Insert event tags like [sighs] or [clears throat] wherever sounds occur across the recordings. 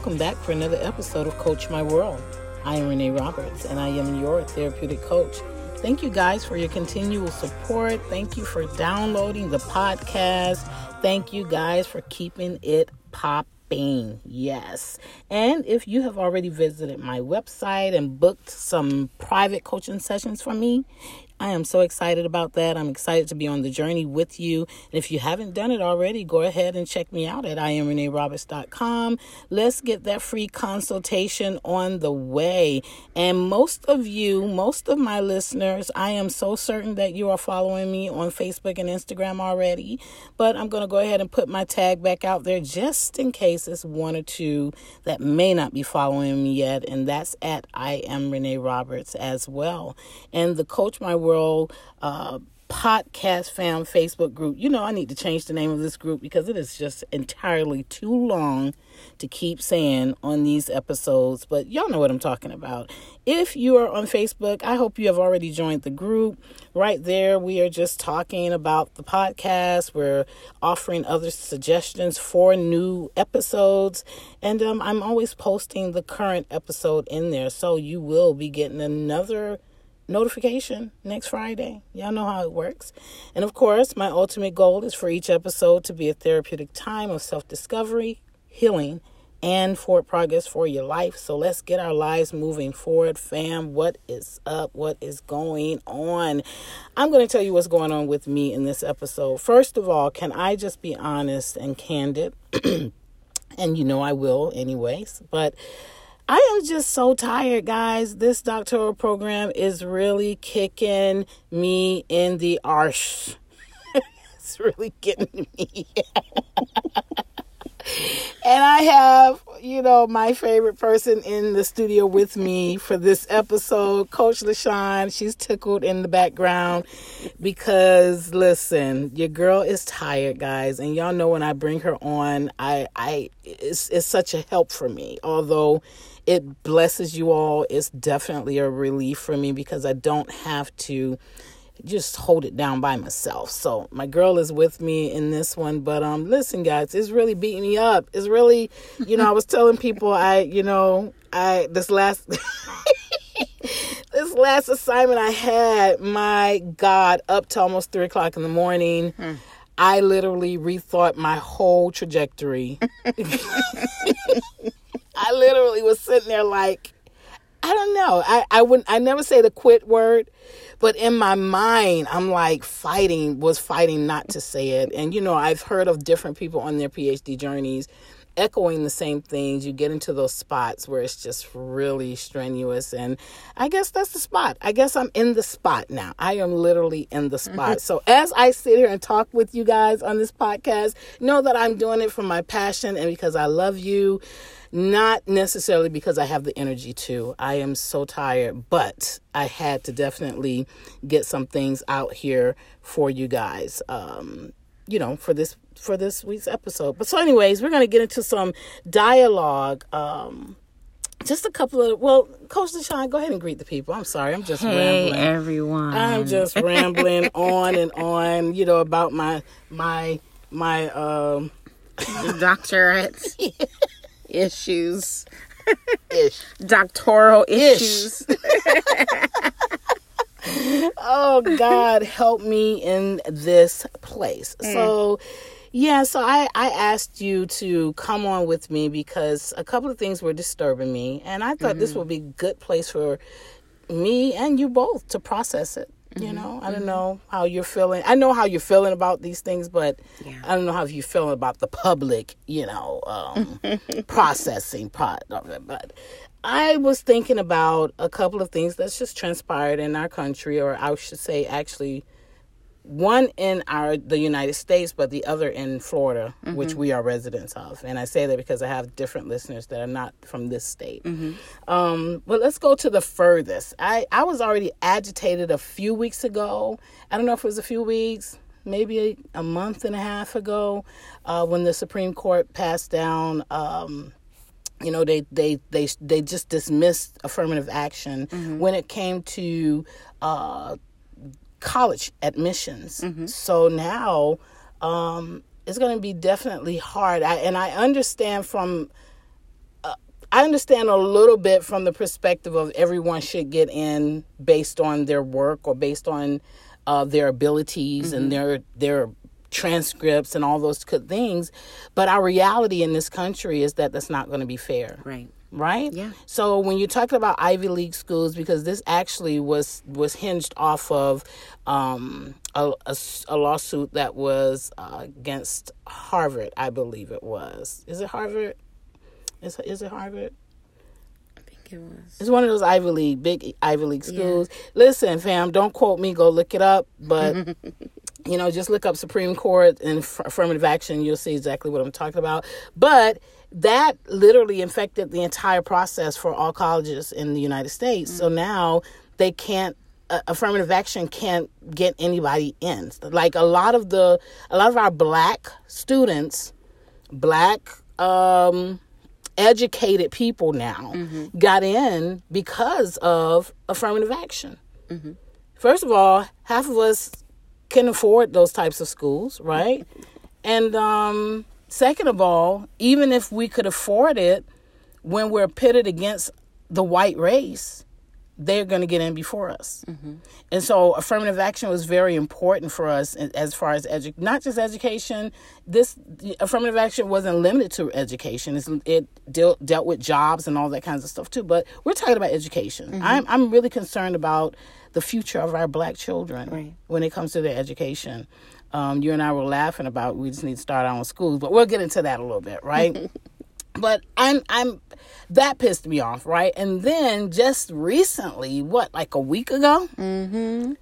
Welcome back for another episode of Coach My World. I am Renee Roberts, and I am your therapeutic coach. Thank you guys for your continual support. Thank you for downloading the podcast. Thank you guys for keeping it popping. Yes. And if you have already visited my website and booked some private coaching sessions for me, I am so excited about that. I'm excited to be on the journey with you. And if you haven't done it already, go ahead and check me out at IamReneeRoberts.com. Let's get that free consultation on the way. And most of you, most of my listeners, I am so certain that you are following me on Facebook and Instagram already. But I'm going to go ahead and put my tag back out there just in case it's one or two that may not be following me yet. And that's at I am Renee Roberts as well. And the Coach My World World uh, podcast fam Facebook group. You know, I need to change the name of this group because it is just entirely too long to keep saying on these episodes, but y'all know what I'm talking about. If you are on Facebook, I hope you have already joined the group. Right there, we are just talking about the podcast. We're offering other suggestions for new episodes, and um, I'm always posting the current episode in there, so you will be getting another notification next Friday. Y'all know how it works. And of course, my ultimate goal is for each episode to be a therapeutic time of self discovery, healing, and forward progress for your life. So let's get our lives moving forward, fam. What is up? What is going on? I'm going to tell you what's going on with me in this episode. First of all, can I just be honest and candid? [clears throat] and you know I will, anyways. But I am just so tired, guys. This doctoral program is really kicking me in the arse. [laughs] it's really getting me. and I have, you know, my favorite person in the studio with me for this episode, Coach LaShaon. She's tickled in the background because listen, your girl is tired, guys, and y'all know when I bring her on, I I it's it's such a help for me. Although it blesses you all. It's definitely a relief for me because I don't have to just hold it down by myself. So my girl is with me in this one, but um listen guys, it's really beating me up. It's really, you know, I was telling people I, you know, I this last [laughs] this last assignment I had, my God, up to almost three o'clock in the morning. Hmm. I literally rethought my whole trajectory. [laughs] I literally was sitting there like, I don't know. I, I wouldn't I never say the quit word, but in my mind I'm like fighting was fighting not to say it. And you know, I've heard of different people on their PhD journeys echoing the same things. You get into those spots where it's just really strenuous. And I guess that's the spot. I guess I'm in the spot now. I am literally in the spot. Mm-hmm. So as I sit here and talk with you guys on this podcast, know that I'm doing it from my passion and because I love you. Not necessarily because I have the energy to. I am so tired, but I had to definitely get some things out here for you guys. Um, you know, for this for this week's episode. But so anyways, we're going to get into some dialogue um just a couple of well coach LaShaon, go ahead and greet the people i'm sorry i'm just hey, rambling everyone i'm just rambling [laughs] on and on you know about my my my um doctorate [laughs] issues ish doctoral issues [laughs] oh god help me in this place mm. so yeah, so I, I asked you to come on with me because a couple of things were disturbing me, and I thought mm-hmm. this would be a good place for me and you both to process it. You mm-hmm. know, I don't mm-hmm. know how you're feeling. I know how you're feeling about these things, but yeah. I don't know how you feel about the public, you know, um, [laughs] processing part of it. But I was thinking about a couple of things that's just transpired in our country, or I should say, actually one in our the United States, but the other in Florida, mm-hmm. which we are residents of. And I say that because I have different listeners that are not from this state. Mm-hmm. Um, but let's go to the furthest. I I was already agitated a few weeks ago. I don't know if it was a few weeks, maybe a, a month and a half ago, uh, when the Supreme Court passed down. Um, you know they they they they just dismissed affirmative action mm-hmm. when it came to uh, college admissions. Mm-hmm. So now um, it's going to be definitely hard. I, and I understand from uh, I understand a little bit from the perspective of everyone should get in based on their work or based on uh, their abilities mm-hmm. and their their transcripts and all those good things. But our reality in this country is that that's not going to be fair. Right. Right. Yeah. So when you're talking about Ivy League schools, because this actually was was hinged off of um, a, a, a, lawsuit that was uh, against Harvard, I believe it was. Is it Harvard? Is is it Harvard? I think it was. It's one of those Ivy League, big Ivy League schools. Yeah. Listen, fam, don't quote me. Go look it up. But [laughs] you know, just look up Supreme Court and affirmative action. You'll see exactly what I'm talking about. But that literally infected the entire process for all colleges in the United States. Mm-hmm. So now they can't affirmative action can't get anybody in. Like a lot of the a lot of our black students, black um educated people now mm-hmm. got in because of affirmative action. Mm-hmm. First of all, half of us can afford those types of schools, right? and um, second of all, even if we could afford it, when we're pitted against the white race, they're going to get in before us. Mm-hmm. And so affirmative action was very important for us as far as edu- not just education. This affirmative action wasn't limited to education. It's, it dealt, dealt with jobs and all that kinds of stuff too. But we're talking about education. Mm-hmm. I'm, I'm really concerned about the future of our black children right. when it comes to their education. Um, you and I were laughing about we just need to start our own schools, but we'll get into that a little bit, right? [laughs] but I'm I'm that pissed me off, right? And then just recently, what like a week ago, mm-hmm.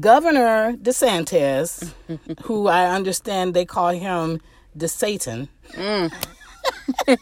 Governor DeSantis, who I understand they call him the Satan. Mm. [laughs]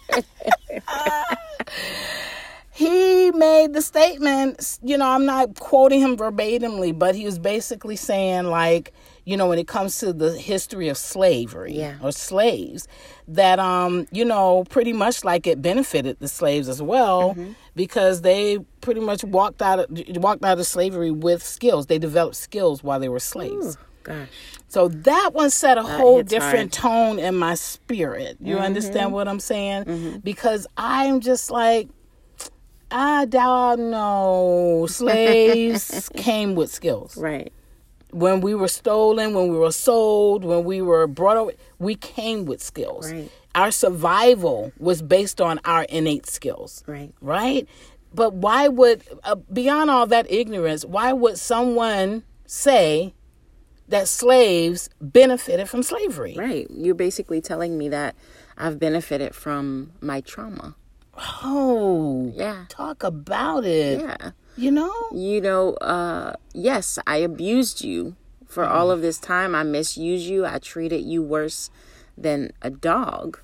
he made the statement, you know, I'm not quoting him verbatimly, but he was basically saying, like, you know, when it comes to the history of slavery yeah. or slaves, that, um, you know, pretty much like it benefited the slaves as well mm-hmm. because they pretty much walked out of, walked out of slavery with skills. They developed skills while they were slaves. Ooh, gosh. So that one set a that whole different hard. tone in my spirit. You mm-hmm. understand what I'm saying? Mm-hmm. Because I'm just like, I don't know. Slaves [laughs] came with skills. Right. When we were stolen, when we were sold, when we were brought away, we came with skills. Right. Our survival was based on our innate skills. Right. Right? But why would, uh, beyond all that ignorance, why would someone say that slaves benefited from slavery? Right. You're basically telling me that I've benefited from my trauma. Oh, yeah. Talk about it. Yeah. You know? You know, uh, yes, I abused you for all of this time. I misused you. I treated you worse than a dog.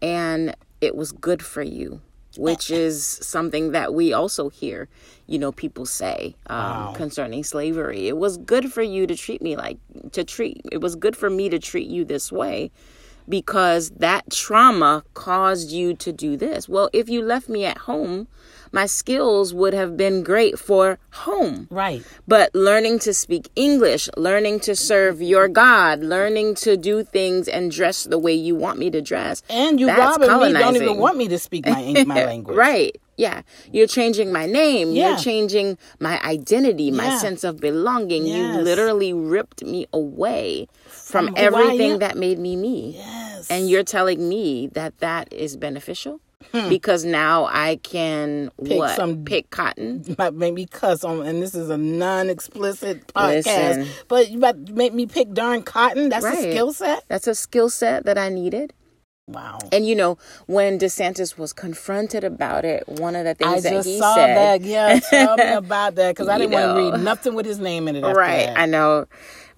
And it was good for you, which is something that we also hear, you know, people say um, wow. concerning slavery. It was good for you to treat me like, to treat, it was good for me to treat you this way because that trauma caused you to do this. Well, if you left me at home, my skills would have been great for home. Right. But learning to speak English, learning to serve your God, learning to do things and dress the way you want me to dress. And you robbing me don't even want me to speak my, my [laughs] language. right. Yeah. You're changing my name. Yeah. You're changing my identity, my sense of belonging. Yes. You literally ripped me away from, from everything that made me me. Yes. And you're telling me that that is beneficial? Hmm. Because now I can pick what? Some, pick cotton. Maybe cuss on, and this is a non-explicit podcast. Listen, but you to make me pick darn cotton. That's right. a skill set. That's a skill set that I needed. Wow. And you know, when DeSantis was confronted about it, one of the things I that he said, that. Yeah, tell me [laughs] about that because I didn't want to read nothing with his name in it. right, that. I know.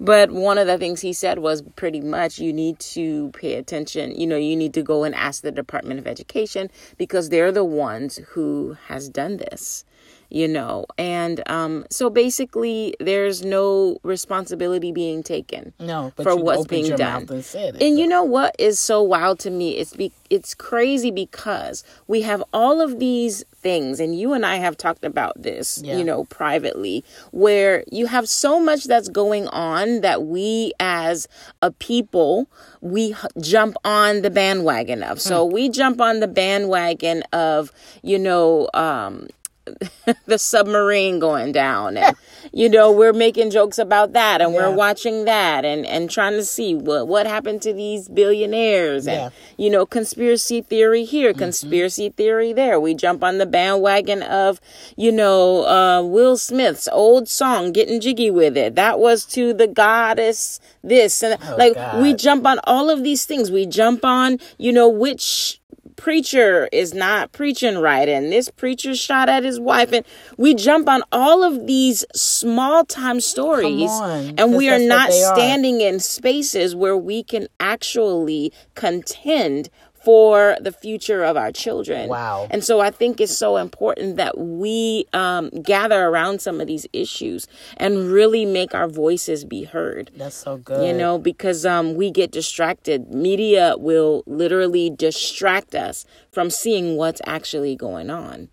But one of the things he said was pretty much you need to pay attention. You know, you need to go and ask the Department of Education because they're the ones who has done this you know and um so basically there's no responsibility being taken No, but for what's being done. and and you know what is so wild to me? It's be it's crazy because we have all of these things and you and I have talked about this Yeah. you know privately where you have so much that's going on that we as a people we h- jump on the bandwagon of. So we jump on the bandwagon of you know um [laughs] the submarine going down and you know we're making jokes about that and Yeah. we're watching that and and trying to see what what happened to these billionaires and Yeah. you know conspiracy theory here conspiracy theory there. We jump on the bandwagon of you know uh will smith's old song getting jiggy with it. That was to the goddess this and like we jump on all of these things. We jump on you know which preacher is not preaching right and this preacher shot at his wife and we jump on all of these small time stories on, and we are not they are. standing in spaces where we can actually contend for the future of our children. Wow. And so I think it's so important that we um, gather around some of these issues and really make our voices be heard That's so good. you know because um we get distracted media will literally distract us from seeing what's actually going on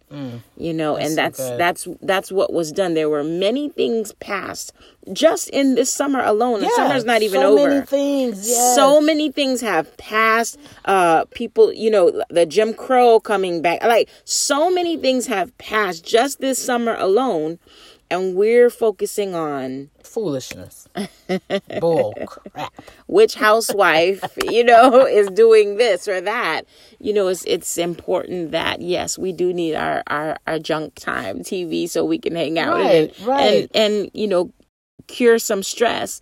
you know and Mm. so that's that's that's what was done there were many things passed just in this summer alone the Yeah, summer's not even so over many things. Yes. so many things have passed uh people you know the jim crow coming back like so many things have passed just this summer alone and we're focusing on foolishness. [laughs] Bull crap. which housewife you know [laughs] is doing this or that you know it's it's important that yes we do need our our, our junk time tv so we can hang out Right, and, right. and and you know cure some stress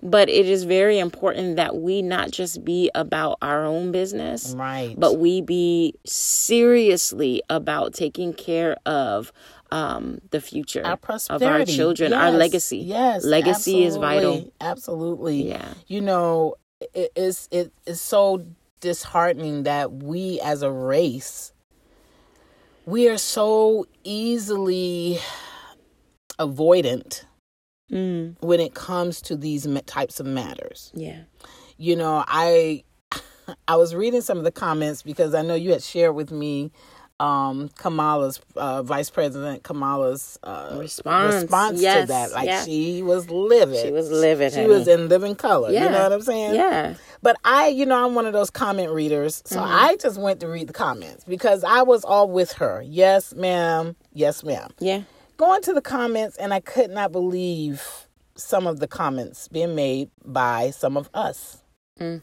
but it is very important that we not just be about our own business Right. but we be seriously about taking care of um, the future our of our children, our legacy. Yes, legacy is vital. absolutely, Absolutely. Yeah. You know, it is it is so disheartening that we as a race we are so easily avoidant Mm, when it comes to these types of matters. yeah. you know i [laughs] i was reading some of the comments because i know you had shared with me um kamala's uh vice president kamala's uh Response. response to that like yeah. she was livid She was livid, she was in living color you know what i'm saying Yeah. but i you know i'm one of those comment readers so Mm-hmm. i just went to read the comments because i was all with her yes ma'am yes ma'am Yeah. Going to the comments and I could not believe some of the comments being made by some of us. Mm.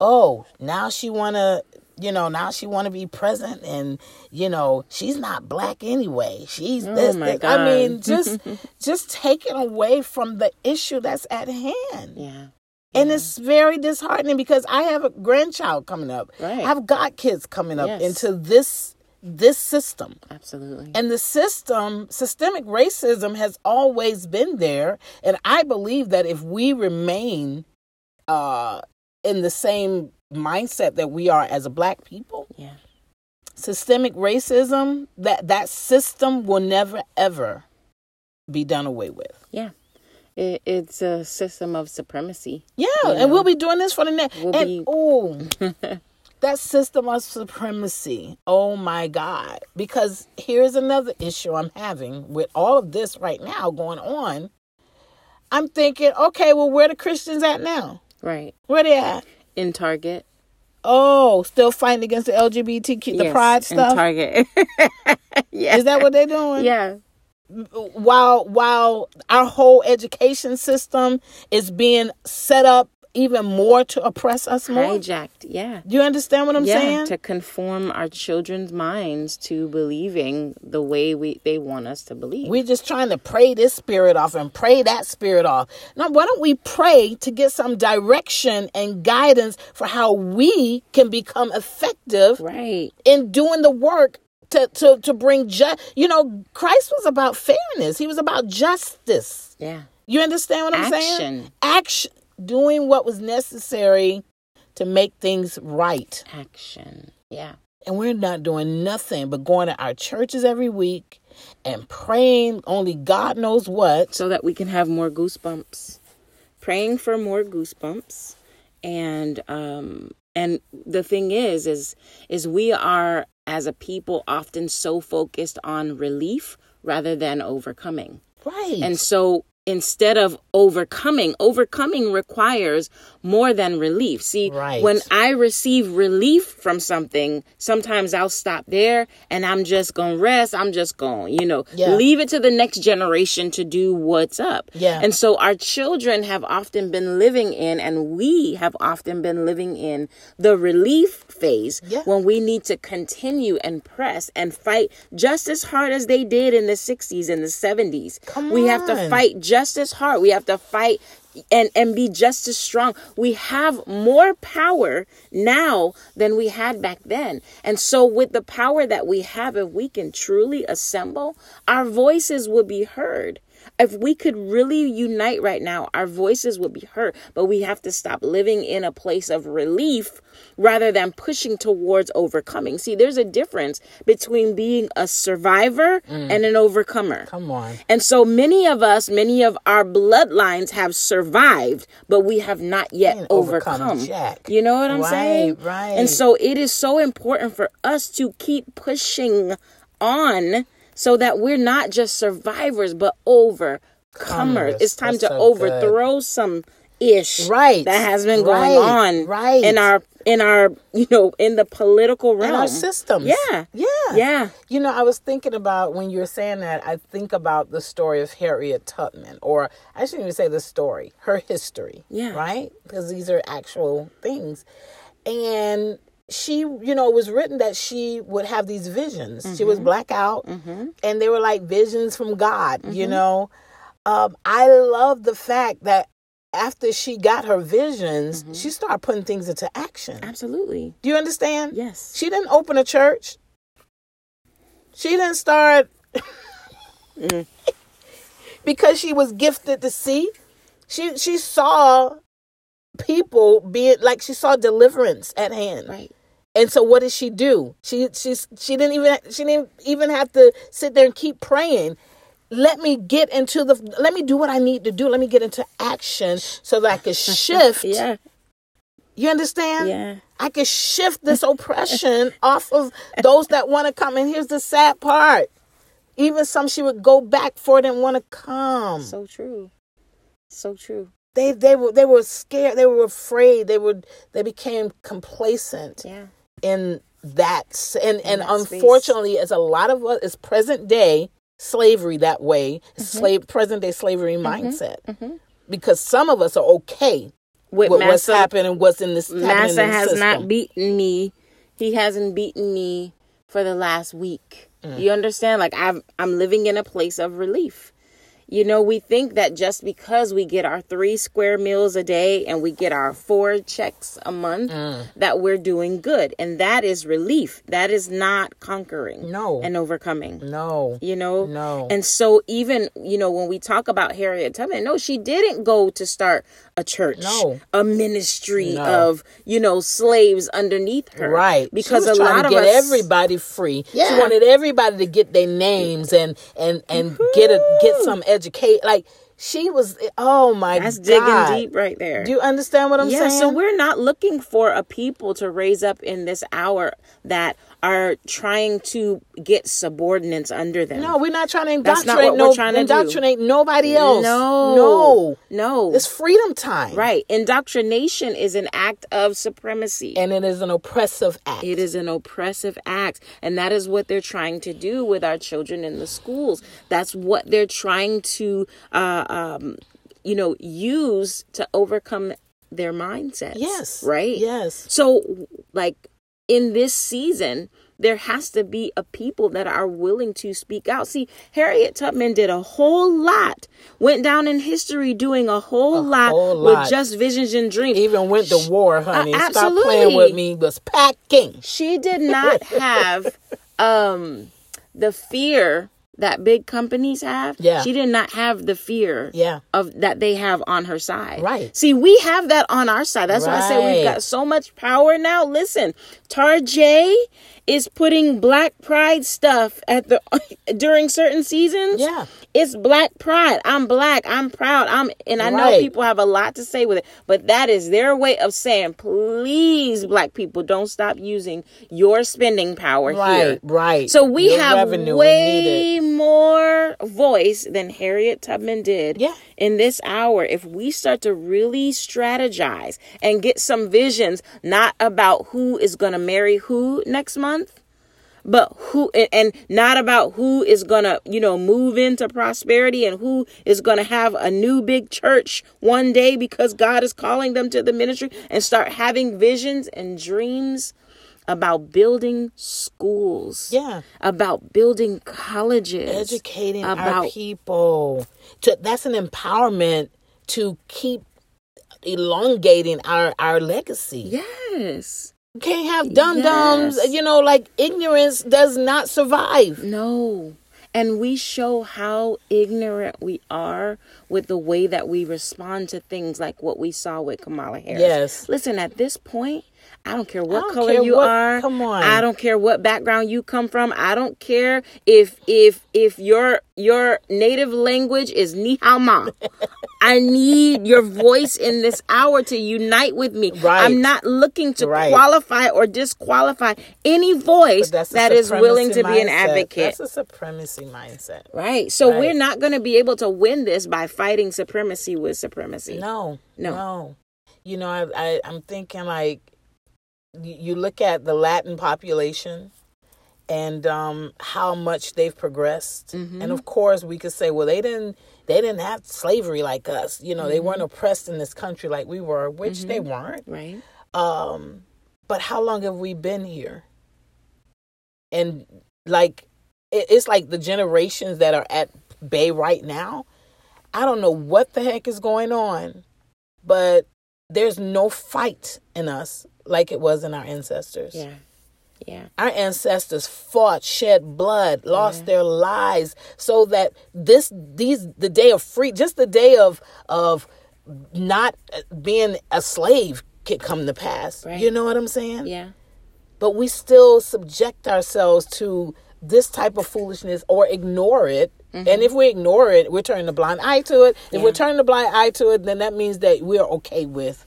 Oh, now she wanna, you know, now she wanna be present, and you know, she's not black anyway. She's Oh, this. I mean, just [laughs] just taken away from the issue that's at hand. Yeah. And it's very disheartening because I have a grandchild coming up. Right. I have got kids coming up Yes. into this this system. Absolutely. And the system, systemic racism has always been there. And I believe that if we remain uh, in the same mindset that we are as a black people, yeah. systemic racism, that, that system will never, ever be done away with. Yeah. It, it's a system of supremacy. Yeah, You and we'll be doing this for the next. we'll and be- oh, [laughs] that system of supremacy. Oh my God! Because here's another issue I'm having with all of this right now going on. I'm thinking, okay, well, where the Christians at now? Right. Where they at? In Target. Oh, still fighting against the LGBTQ, the Yes, pride in stuff. Target. [laughs] yeah. Is that what they're doing? Yeah. While while our whole education system is being set up even more to oppress us more. Hijacked. Yeah. Do you understand what I'm yeah, saying? to conform our children's minds to believing the way we they want us to believe. We're just trying to pray this spirit off and pray that spirit off. Now, why don't we pray to get some direction and guidance for how we can become effective right. in doing the work to to to bring just. You know, Christ was about fairness. He was about justice. Yeah. You understand what I'm saying? Action. Doing what was necessary to make things right. Action. Yeah. and we're not doing nothing but going to our churches every week and praying only God knows what. so that we can have more goosebumps praying for more goosebumps and um and the thing is is is we are as a people often so focused on relief rather than overcoming Right. and so instead of overcoming overcoming requires more than relief see Right. when i receive relief from something sometimes i'll stop there and i'm just gonna rest i'm just gonna you know Yeah. leave it to the next generation to do what's up Yeah. and so our children have often been living in and we have often been living in the relief phase Yeah. when we need to continue and press and fight just as hard as they did in the 60s and the 70s Come we have to fight just as hard we have to fight and and be just as strong. We have more power now than we had back then. And so with the power that we have if we can truly assemble our voices will be heard if we could really unite right now, our voices would be heard. But we have to stop living in a place of relief rather than pushing towards overcoming. See, there's a difference between being a survivor mm. and an overcomer. Come on. And so many of us, many of our bloodlines have survived, but we have not yet overcome jack. You know what I'm saying? Right, saying? right. And so it is so important for us to keep pushing on so that we're not just survivors but overcomers. Comers. It's time That's to so good. overthrow some ish Right, that has been going right, on right. in our in our you know in the political realm In our systems. Yeah. Yeah. Yeah. You know, I was thinking about when you were saying that, I think about the story of Harriet Tubman, or I shouldn't even say the story, her history. Yeah. Right? Because these are actual things. And she, you know, it was written that she would have these visions. She Mm-hmm. was blackout, and they were like visions from God, you Mm-hmm. know. Um, I love the fact that after she got her visions, Mm-hmm. she started putting things into action. Absolutely. Do you understand? Yes. She didn't open a church. She didn't start [laughs] because she was gifted to see. She she saw people being like she saw deliverance at hand. Right. And so what did she do? She she she didn't even she didn't even have to sit there and keep praying. Let me get into the let me do what I need to do. Let me get into action so that I could [laughs] shift. Yeah. You understand? Yeah. I can shift this oppression [laughs] off of those that want to come. And here's the sad part. Even some she would go back for didn't want to come. So true. So true. They they were they were scared. They were afraid. They were they became complacent Yeah. In that and and that space. unfortunately, as a lot of us, it's present day slavery that way. Mm-hmm. Slave present day slavery mindset. Because some of us are okay With, with what's happening, what's in this Massa in has system. not beaten me. He hasn't beaten me for the last week. Mm. You understand? Like I'm I'm living in a place of relief. You know, we think that just because we get our three square meals a day and we get our four checks a month, Mm. that we're doing good. And that is relief. That is not conquering No. and overcoming. no. you know No. and so even you know when we talk about harriet tubman no she didn't go to start a church No. a ministry No. of you know slaves underneath her Right. because she was a lot to of get us everybody free. She wanted everybody to get their names and and and get a get some educate. Like she was. Oh my that's god. digging deep right there Do you understand what I'm yeah, saying? so we're not looking for a people to raise up in this hour that are trying to get subordinates under them. no, we're not trying to That's not indoctrinate what no we're trying to do. indoctrinate nobody else. No. no, no. It's freedom time, right. Indoctrination is an act of supremacy. And it is an oppressive act. It is an oppressive act. And that is what they're trying to do with our children in the schools. That's what they're trying to, uh, um, you know, use to overcome their mindsets. Yes. Right? Yes. So, like, in this season, there has to be a people that are willing to speak out. See, Harriet Tubman did a whole lot, went down in history doing a whole, lot, whole lot. with just visions and dreams. Even went to war, honey. Stop absolutely. playing with me. Was packing. she did not have [laughs] um the fear that big companies have. Yeah. She did not have the fear Yeah. of that they have on her side. Right. See, we have that on our side. That's why I say we've got so much power now. Listen, Tar J is putting black pride stuff at the [laughs] during certain seasons. Yeah. It's black pride. I'm black. I'm proud. I'm and I know people have a lot to say with it, but that is their way of saying, please, black people, don't stop using your spending power here. Right. Right. So we Your have revenue, we need way more voice than Harriet Tubman did Yeah. in this hour. If we start to really strategize and get some visions, not about who is going to marry who next month, but who and, not about who is going to, you know, move into prosperity and who is going to have a new big church one day because God is calling them to the ministry and start having visions and dreams about building schools Yeah. about building colleges, educating our about people. To, that's an empowerment to keep elongating our our legacy. yes, can't have dum dums. Yes. You know, like ignorance does not survive. no, and we show how ignorant we are with the way that we respond to things like what we saw with Kamala Harris. Yes. listen, at this point. I don't care what don't color care you what- are. come on. I don't care what background you come from. I don't care if if if your your native language is ni hao ma. [laughs] I need your voice in this hour to unite with me. Right. I'm not looking to Right. qualify or disqualify any voice that is willing to supremacy be an advocate. That's a supremacy mindset. Right. So Right. we're not going to be able to win this by fighting supremacy with supremacy. No, No. no. You know, I, I I'm thinking like you, look at the Latin population and um, how much they've progressed, Mm-hmm. and of course we could say, well, they didn't they didn't have slavery like us. You know, they Mm-hmm. weren't oppressed in this country like we were, which they weren't. Right. Um, but how long have we been here? And like, it, it's like the generations that are at bay right now. I don't know what the heck is going on, but there's no fight in us like it was in our ancestors. Yeah. Yeah. Our ancestors fought, shed blood, lost their lives so that this these the day of free just the day of of not being a slave could come to pass. Right. You know what I'm saying? Yeah. But we still subject ourselves to this type of foolishness or ignore it. And if we ignore it, we're turning a blind eye to it. If Mm-hmm. Yeah. we're turning a blind eye to it, then that means that we're okay with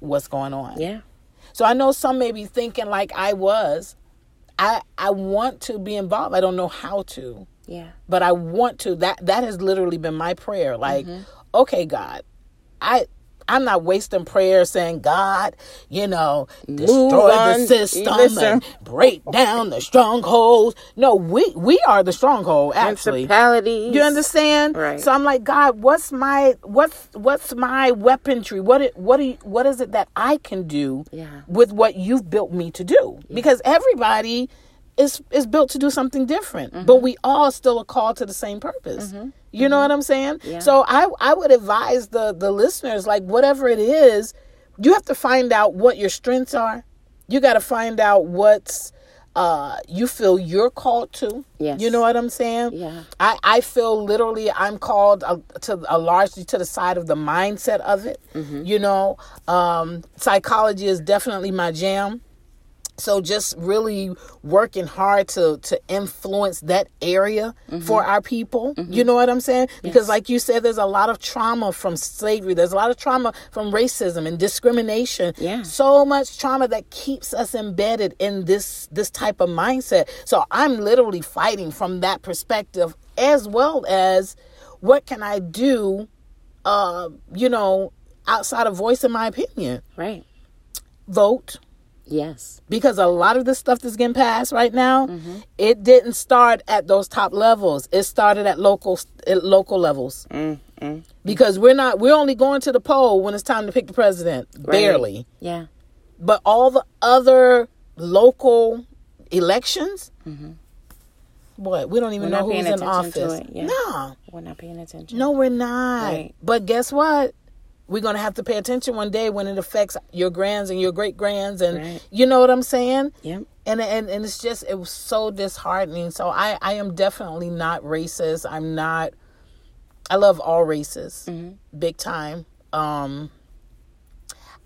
what's going on. Yeah. So I know some may be thinking like I was. I I want to be involved. I don't know how to, Yeah. but I want to. That that has literally been my prayer. Like, mm-hmm. okay, God, I I'm not wasting prayer saying, God, you know, destroy the system Listen. and break down the strongholds. No, we we are the stronghold. Actually, Principalities. you understand? Right. So I'm like, God, what's my what's what's my weaponry? What it, what do you, what is it that I can do Yeah. with what you've built me to do? Because everybody is is built to do something different, Mm-hmm. but we all still are called to the same purpose. You know what I'm saying? So I I would advise the the listeners like whatever it is, you have to find out what your strengths are. You got to find out what's uh you feel you're called to. Yes. You know what I'm saying? Yeah. I, I feel literally I'm called uh, to a largely to the side of the mindset of it. You know, um, psychology is definitely my jam. So just really working hard to to influence that area for our people. You know what I'm saying? Because like you said, there's a lot of trauma from slavery. There's a lot of trauma from racism and discrimination. Yeah. So much trauma that keeps us embedded in this this type of mindset. So I'm literally fighting from that perspective as well as what can I do uh, you know, outside of voicing my opinion. Right. Vote Yes. because a lot of the stuff that's getting passed right now, Mm-hmm. it didn't start at those top levels. It started at local at local levels. Mm-hmm. Because we're not we're only going to the poll when it's time to pick the president. Barely. Yeah. But all the other local elections, what we don't even We're know who's in office. yeah. No, We're not paying attention. no, we're not. Right. But guess what? We're going to have to pay attention one day when it affects your grands and your great grands and Right. you know what i'm saying? Yep. and and and it's just it was so disheartening. So i i am definitely not racist. I'm not i love all races big time. Um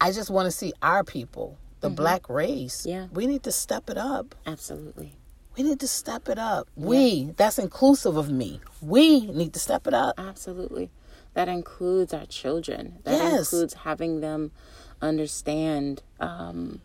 i just want to see our people the black race. Yeah. we need to step it up. Absolutely. we need to step it up. We that's inclusive of me. We need to step it up. Absolutely. That includes our children. That Yes. includes having them understand um,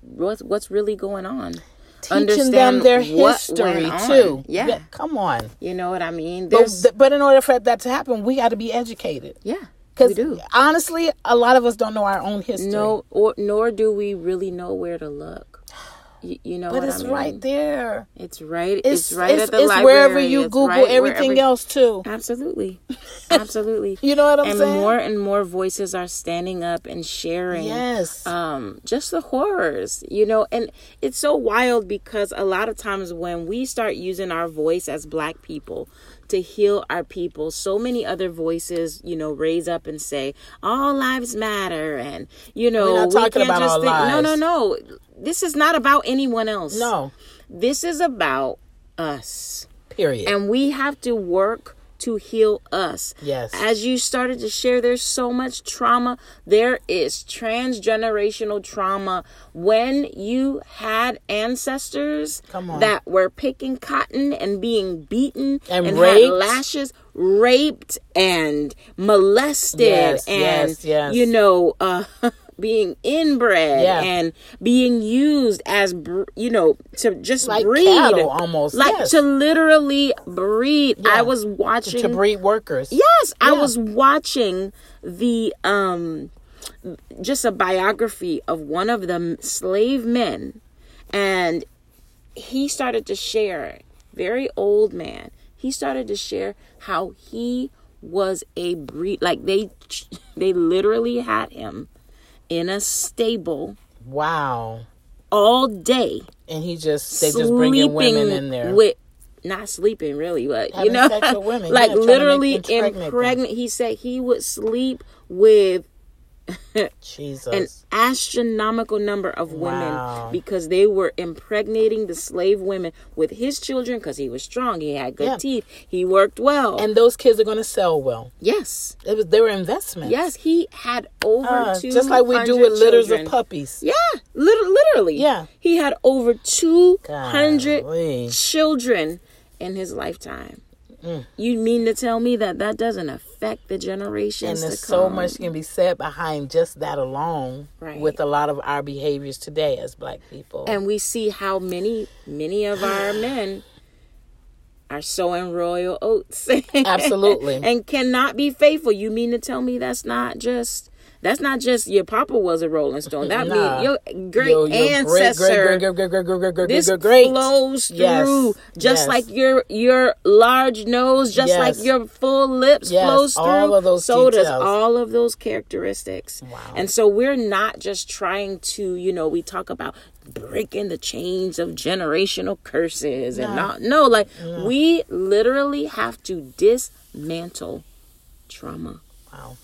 what's what's really going on. teaching them their history too Yeah. come on You know what I mean? but, but in order for that to happen we got to be educated yeah. Because honestly a lot of us don't know our own history No, or nor do we really know where to look. You, you know But what it's I mean? right there. It's right. It's, It's, right it's, at the it's library. wherever you It's Google right everything wherever- else too. Absolutely, [laughs] absolutely. You know what I'm and saying? And more and more voices are standing up and sharing. Yes. um just the horrors you know and it's so wild because a lot of times when we start using our voice as black people to heal our people. So many other voices you know raise up and say all lives matter and you know we can't just think no no no. This is not about anyone else. No. this is about us. Period. and we have to work to heal us. Yes. As you started to share, there's so much trauma. There is transgenerational trauma. When you had ancestors that were picking cotton and being beaten And had raped. lashes, raped and molested, Yes, and yes, yes. you know, uh, [laughs] being inbred Yeah. and being used as br- you know to just Like breed cattle, almost, like yes. to literally breed. Yeah. I was watching. to breed workers. Yes, I was watching the um just a biography of one of the slave men and he started to share very old man he started to share how he was a breed like they they literally had him in a stable Wow. all day And he just they just bringing women in there. with not sleeping really, but you know, women, [laughs] like yeah, trying to make literally impregnate. He said he would sleep with Jesus. an astronomical number of women Wow. because they were impregnating the slave women with his children because he was strong, he had good Yeah. teeth, he worked well. and those kids are going to sell well. yes, It was they were investments. yes, he had over Uh, two just like we do with litters of puppies. Yeah, lit- literally. Yeah. he had over two hundred Golly. children in his lifetime. Mm. You mean to tell me that that doesn't affect the generations And there's so much can be said behind just that alone Right. with a lot of our behaviors today as black people. and we see how many many of our [gasps] men are sowing royal oats [laughs] Absolutely. and cannot be faithful you mean to tell me that's not just that's not just your papa was a rolling stone. That Nah. means your great Your- your ancestor great, great, great, great, great, great, great, this great, great, great. flows through. Yes, just yes. like your your large nose just like your full lips Yes, flows through. all of those so does all of those characteristics. Wow. and so we're not just trying to you know we talk about breaking the chains of generational curses and not no like we literally have to dismantle trauma. Wow.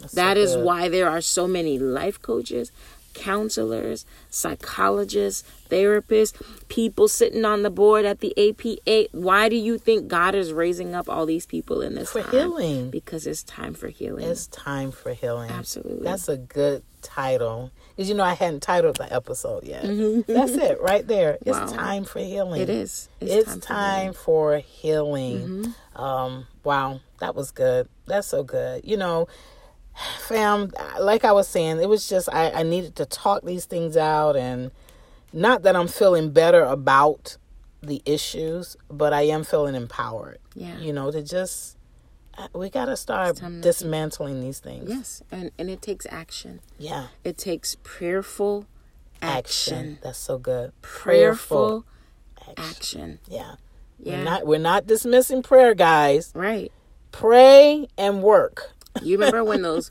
That's that so is good. why there are so many life coaches, counselors, psychologists, therapists, people sitting on the board at the APA. Why do you think God is raising up all these people in this For time? healing. Because it's time for healing. It's time for healing. Absolutely. That's a good title. Because you know I hadn't titled the episode yet. That's it right there. It's Mm-hmm. Wow. time for healing. it is. It's, for time, for healing. Mm-hmm. Um, wow, that was good. That's so good. You know, fam, like I was saying, it was just I, I needed to talk these things out and not that I'm feeling better about the issues, but I am feeling empowered. Yeah. You know, to just uh, we gotta start time to- dismantling these things. Yes, and and it takes action. Yeah. It takes prayerful Action. action. That's so good. Prayerful action. action. Yeah. Yeah. We're not we're not dismissing prayer, guys. right. Pray and work. You remember when those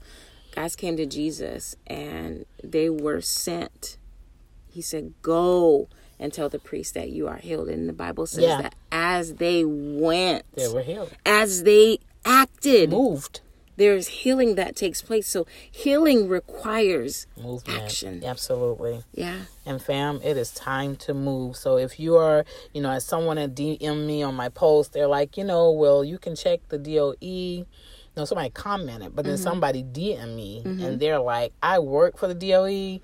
guys came to Jesus and they were sent? He said, Go and tell the priest that you are healed. And the Bible says Yeah. that as they went, They were healed. as they acted, Moved. there's healing that takes place. So healing requires movement. action. Absolutely. Yeah. And fam, it is time to move. So if you are, you know, as someone that DM me on my post, they're like, you know, well, you can check the DOE. No, somebody commented, but then Mm-hmm. somebody DM me and they're like, I work for the DOE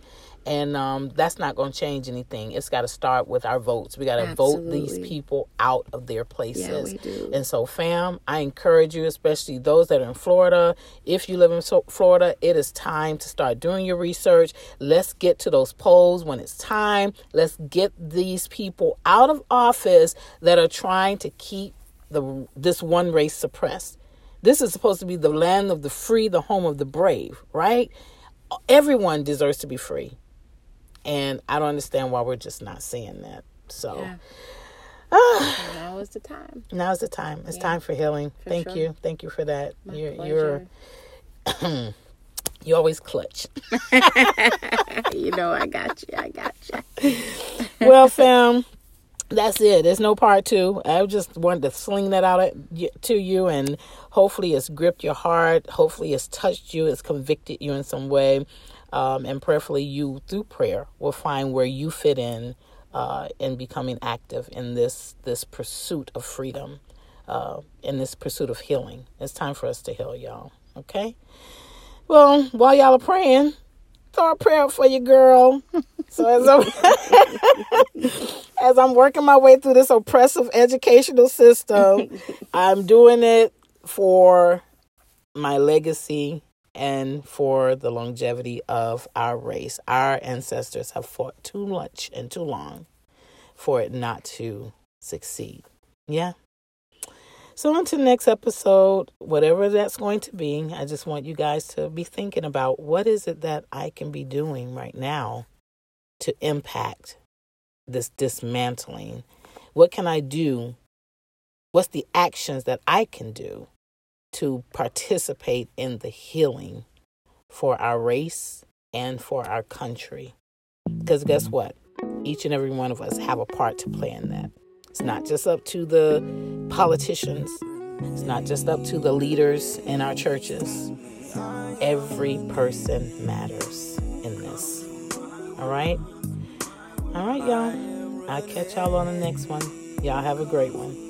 and um, that's not going to change anything. It's got to start with our votes. We got to vote these people out of their places. we do. And so, fam, I encourage you, especially those that are in Florida. If you live in Florida, it is time to start doing your research. Let's get to those polls when it's time. Let's get these people out of office that are trying to keep the this one race suppressed. This is supposed to be the land of the free, the home of the brave, right? Everyone deserves to be free. And I don't understand why we're just not seeing that. So Yeah. [sighs] now is the time. Now is the time. It's time for healing. Thank sure. you. Thank you for that. you're Pleasure. you're [clears throat] you always clutch. [laughs] [laughs] you know, I got you. I got you. well, fam, that's it. There's no part two. I just wanted to sling that out to you, and hopefully, it's gripped your heart. Hopefully, it's touched you. It's convicted you in some way, um, and prayerfully, you through prayer will find where you fit in uh, in becoming active in this this pursuit of freedom, uh, in this pursuit of healing. It's time for us to heal, y'all. Okay. Well, while y'all are praying, a prayer for you, girl. So as I'm [laughs] as I'm working my way through this oppressive educational system, I'm doing it for my legacy and for the longevity of our race. Our ancestors have fought too much and too long for it not to succeed. Yeah. So, on to the next episode, whatever that's going to be, I just want you guys to be thinking about what is it that I can be doing right now to impact this dismantling? What can I do? What's the actions that I can do to participate in the healing for our race and for our country? Because guess mm-hmm. what? Each and every one of us have a part to play in that. It's not just up to the politicians. It's not just up to the leaders in our churches. Every person matters in this. All right? All right, y'all. I'll catch y'all on the next one. Y'all have a great one.